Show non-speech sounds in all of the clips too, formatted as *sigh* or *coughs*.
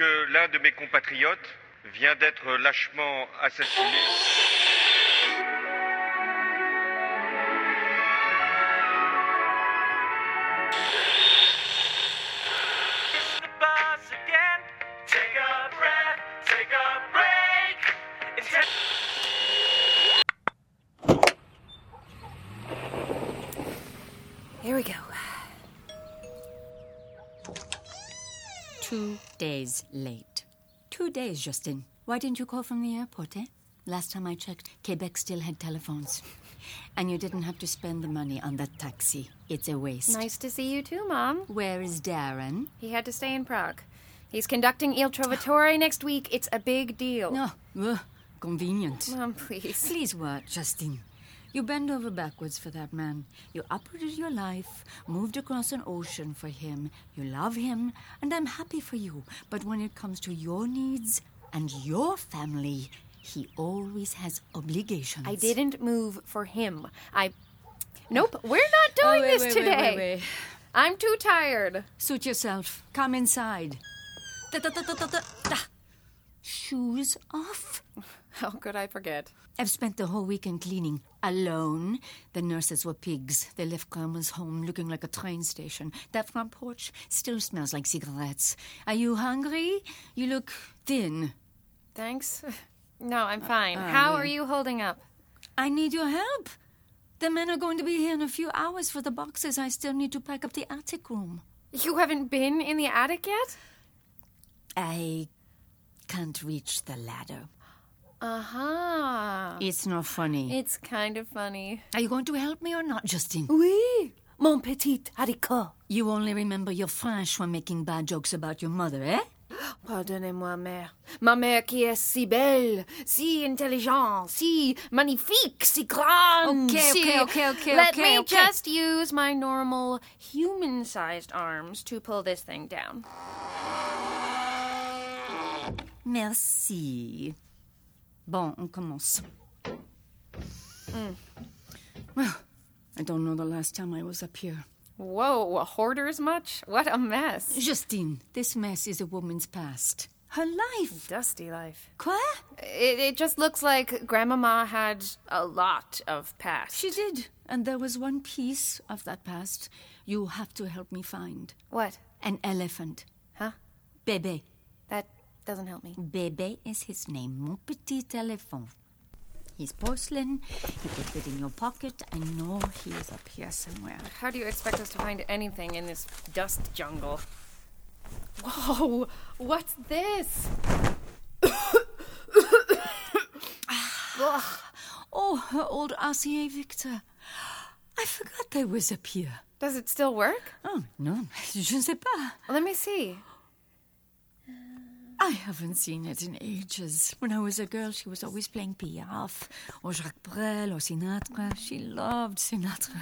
puisque l'un de mes compatriotes vient d'être lâchement assassiné. bus again. Take a breath, take a break. It's Here we go. Two days late. Two days, Justin. Why didn't you call from the airport, eh? Last time I checked, Quebec still had telephones. And you didn't have to spend the money on that taxi. It's a waste. Nice to see you too, Mom. Where is Darren? He had to stay in Prague. He's conducting Il Trovatore *gasps* next week. It's a big deal. No. Ugh, convenient. Mom, please. Please what, Justin? You bend over backwards for that man. You uprooted your life, moved across an ocean for him. You love him, and I'm happy for you. But when it comes to your needs and your family, he always has obligations. I didn't move for him. I. Nope, we're not oh, doing Oh, wait, this wait, today. wait. I'm too tired. Suit yourself. Come inside. Shoes off. *laughs* How could I forget? I've spent the whole weekend cleaning alone. The nurses were pigs. They left grandma's home looking like a train station. That front porch still smells like cigarettes. Are you hungry? You look thin. Thanks. *laughs* No, I'm fine. uh, How are you holding up? I need your help. The men are going to be here in a few hours for the boxes. I still need to pack up the attic room. You haven't been in the attic yet? I can't reach the ladder. Huh. It's not funny. It's kind of funny. Are you going to help me or not, Justine? Oui, mon petit haricot. You only remember your French when making bad jokes about your mother, eh? Pardonnez-moi, mère. Ma mère qui est si belle, si intelligente, si magnifique, si grande. Okay, si... okay, okay, okay, Let okay, me okay. just use my normal human-sized arms to pull this thing down. Merci. Bon, on commence. Hmm. Well, I don't know the last time I was up here. Whoa, a hoarder's much? What a mess. Justine, this mess is a woman's past. Her life. Dusty life. Quoi? It, it just looks like Grandmama had a lot of past. She did. And there was one piece of that past you have to help me find. What? An elephant. Huh? Bébé. Doesn't help me. Bébé is his name. Mon petit éléphant. He's porcelain. He could fit in your pocket. I know he is up here somewhere. How do you expect us to find anything in this dust jungle? Whoa, what's this? Ugh. *coughs* Ah, oh, her old RCA Victor. I forgot they was up here. Does it still work? Oh, non, *laughs* je ne sais pas. Let me see. I haven't seen it in ages. When I was a girl, she was always playing Piaf, or Jacques Brel, or Sinatra. She loved Sinatra.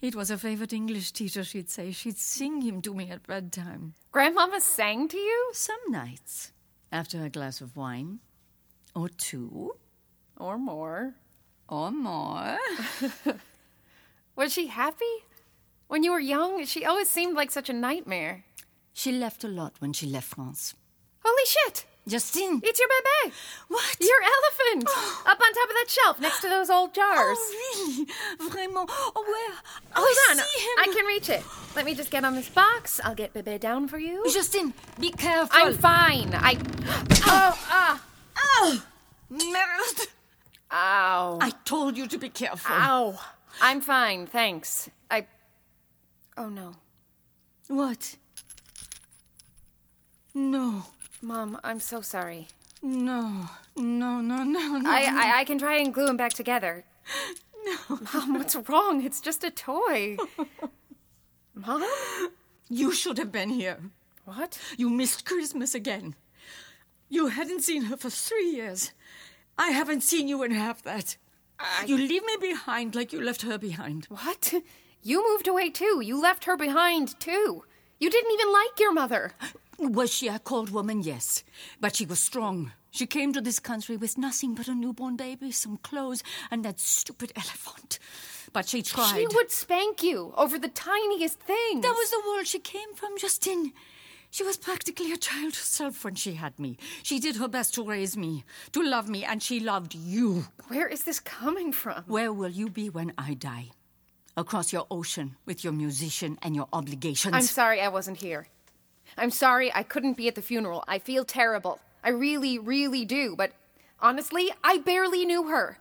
It was her favorite English teacher, she'd say. She'd sing him to me at bedtime. Grandmama sang to you? Some nights, after a glass of wine, or two, Or more. or more. *laughs* Was she happy? When you were young, she always seemed like such a nightmare. She left a lot when she left France. Holy shit! Justine! It's your bebe! What? Your elephant! *gasps* Up on top of that shelf next to those old jars. Oh, really? Vraiment? Oh, where? Hold I on, see him. I can reach it. Let me just get on this box. I'll get Bebe down for you. Justine, be careful. I'm fine. I. *gasps* Oh, ah. Oh, merde. Ow. I told you to be careful. Ow. I'm fine, thanks. I. Oh no. What? No, Mom, I'm so sorry. no, no, no, no, no. I, I, I can try and glue them back together. No. Mom, what's wrong? It's just a toy. *laughs* Mom? You should have been here. What? You missed Christmas again. You hadn't seen her for three years. I haven't seen you in half that. You leave me behind like you left her behind. What? You moved away too. You left her behind too. You didn't even like your mother. Was she a cold woman? Yes. But she was strong. She came to this country with nothing but a newborn baby, some clothes, and that stupid elephant. But she tried. She would spank you over the tiniest thing. That was the world she came from, Justin. She was practically a child herself when she had me. She did her best to raise me, to love me, and she loved you. Where is this coming from? Where will you be when I die? Across your ocean with your musician and your obligations. I'm sorry I wasn't here. I'm sorry I couldn't be at the funeral. I feel terrible. I really, really do. But honestly, I barely knew her.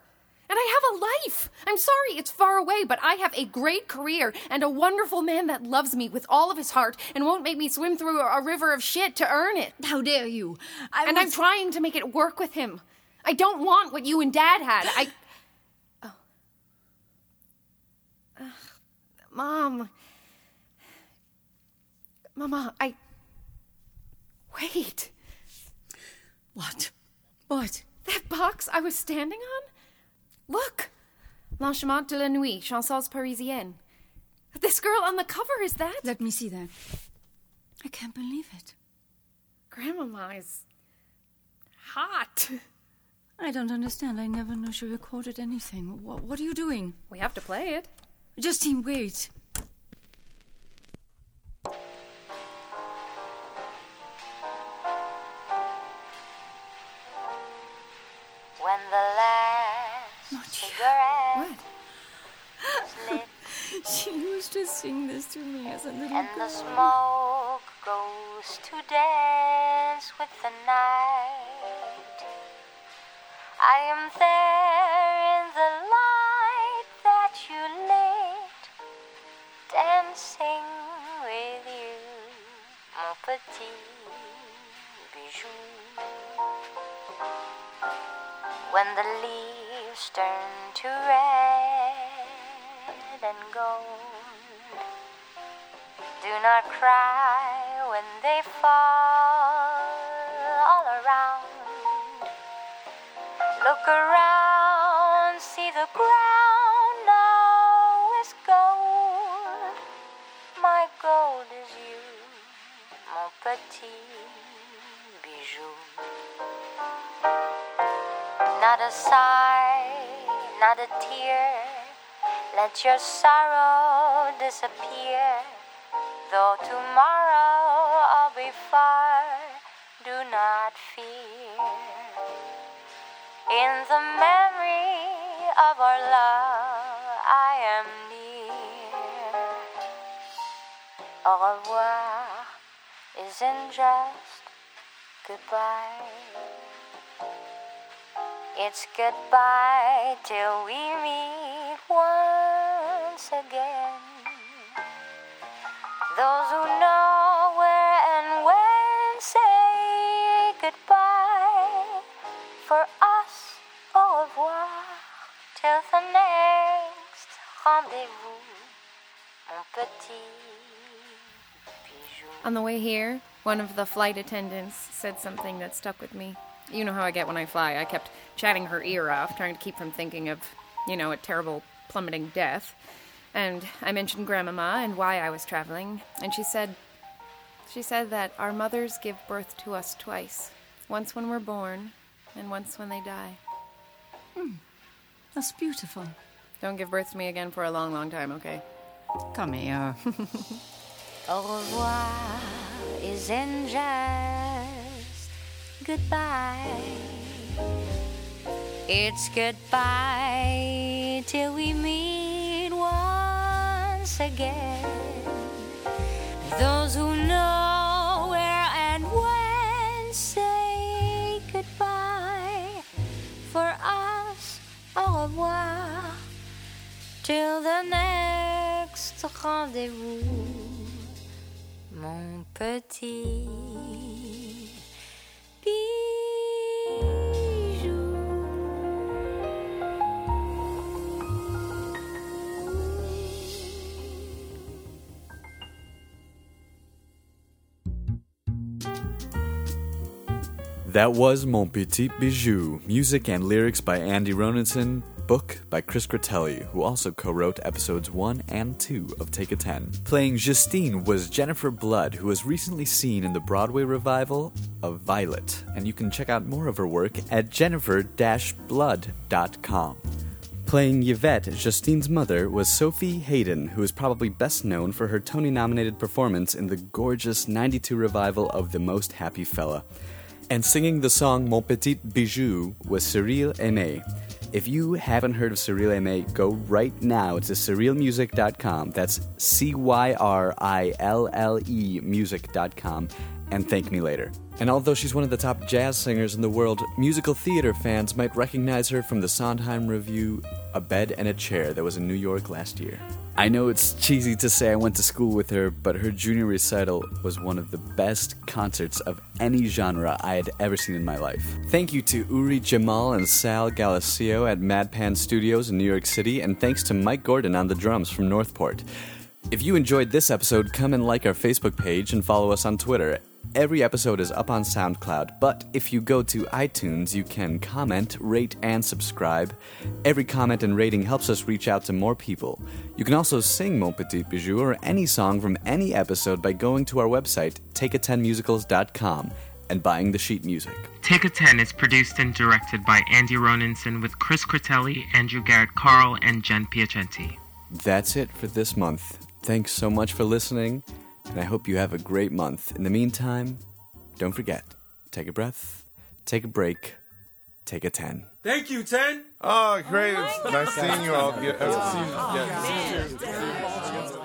And I have a life. I'm sorry it's far away, but I have a great career and a wonderful man that loves me with all of his heart and won't make me swim through a, river of shit to earn it. How dare you? I and I'm trying to make it work with him. I don't want what you and Dad had. I. Oh. Ugh. Mom. Mama, I. Wait. What? What? That box I was standing on? Look! L'Enchement de la Nuit, Chansons Parisiennes. This girl on the cover is that? Let me see that. I can't believe it. Grandmama is. hot. I don't understand. I never knew she recorded anything. What, what are you doing? We have to play it. Justine, wait. When the last Not cigarette What? *laughs* She used to sing this to me as a little and the girl. smoke goes to dance with the night, I am there dancing with you, mon petit bijou. When the leaves turn to red and gold, do not cry when they fall all around. Look around, see the ground petit bijou. Not a sigh, not a tear. Let your sorrow disappear. Though tomorrow I'll be far, do not fear. In the memory of our love, I am near. Au revoir isn't just goodbye. It's goodbye till we meet once again. Those who know where and when say goodbye. For us, au revoir till the next rendezvous, mon petit. On the way here, one of the flight attendants said something that stuck with me. You know how I get when I fly. I kept chatting her ear off, trying to keep from thinking of, you know, a terrible plummeting death. And I mentioned Grandmama and why I was traveling, and she said she said that our mothers give birth to us twice. Once when we're born, and once when they die. Hmm. That's beautiful. Don't give birth to me again for a long, long time, okay? Come here. *laughs* Au revoir isn't just goodbye. It's goodbye till we meet once again. Those who know where and when say goodbye. For us, au revoir till the next rendez-vous. Mon petit bijou. That was Mon Petit Bijou, music and lyrics by Andy Roninson, book by Chris Critelli, who also co wrote episodes 1 and 2 of Take a 10. Playing Justine was Jennifer Blood, who was recently seen in the Broadway revival of Violet, and you can check out more of her work at jennifer blood.com. Playing Yvette, Justine's mother, was Sophie Hayden, who is probably best known for her Tony nominated performance in the gorgeous 92 revival of The Most Happy Fella. And singing the song Mon Petit Bijou was Cyrille Aimée. If you haven't heard of Cyrille Aimée, go right now to cyrillemusic.com. That's C Y R I L L E music.com and thank me later. And although she's one of the top jazz singers in the world, musical theater fans might recognize her from the Sondheim revue A Bed and a Chair that was in New York last year. I know it's cheesy to say I went to school with her, but her junior recital was one of the best concerts of any genre I had ever seen in my life. Thank you to Uri Jamal and Sal Galacio at Madpan Studios in New York City, and thanks to Mike Gordon on the drums from Northport. If you enjoyed this episode, come and like our Facebook page and follow us on Twitter. Every episode is up on SoundCloud, but if you go to iTunes, you can comment, rate, and subscribe. Every comment and rating helps us reach out to more people. You can also sing Mon Petit Bijou or any song from any episode by going to our website, takeatenmusicals.com, and buying the sheet music. Take a 10 is produced and directed by Andy Roninson with Chris Critelli, Andrew Garrett Carl, and Jen Piacenti. That's it for this month. Thanks so much for listening, and I hope you have a great month. In the meantime, don't forget take a breath, take a break, take a 10. Thank you, 10. Oh, great. It's nice seeing you all. Get, see you- yeah, see you soon.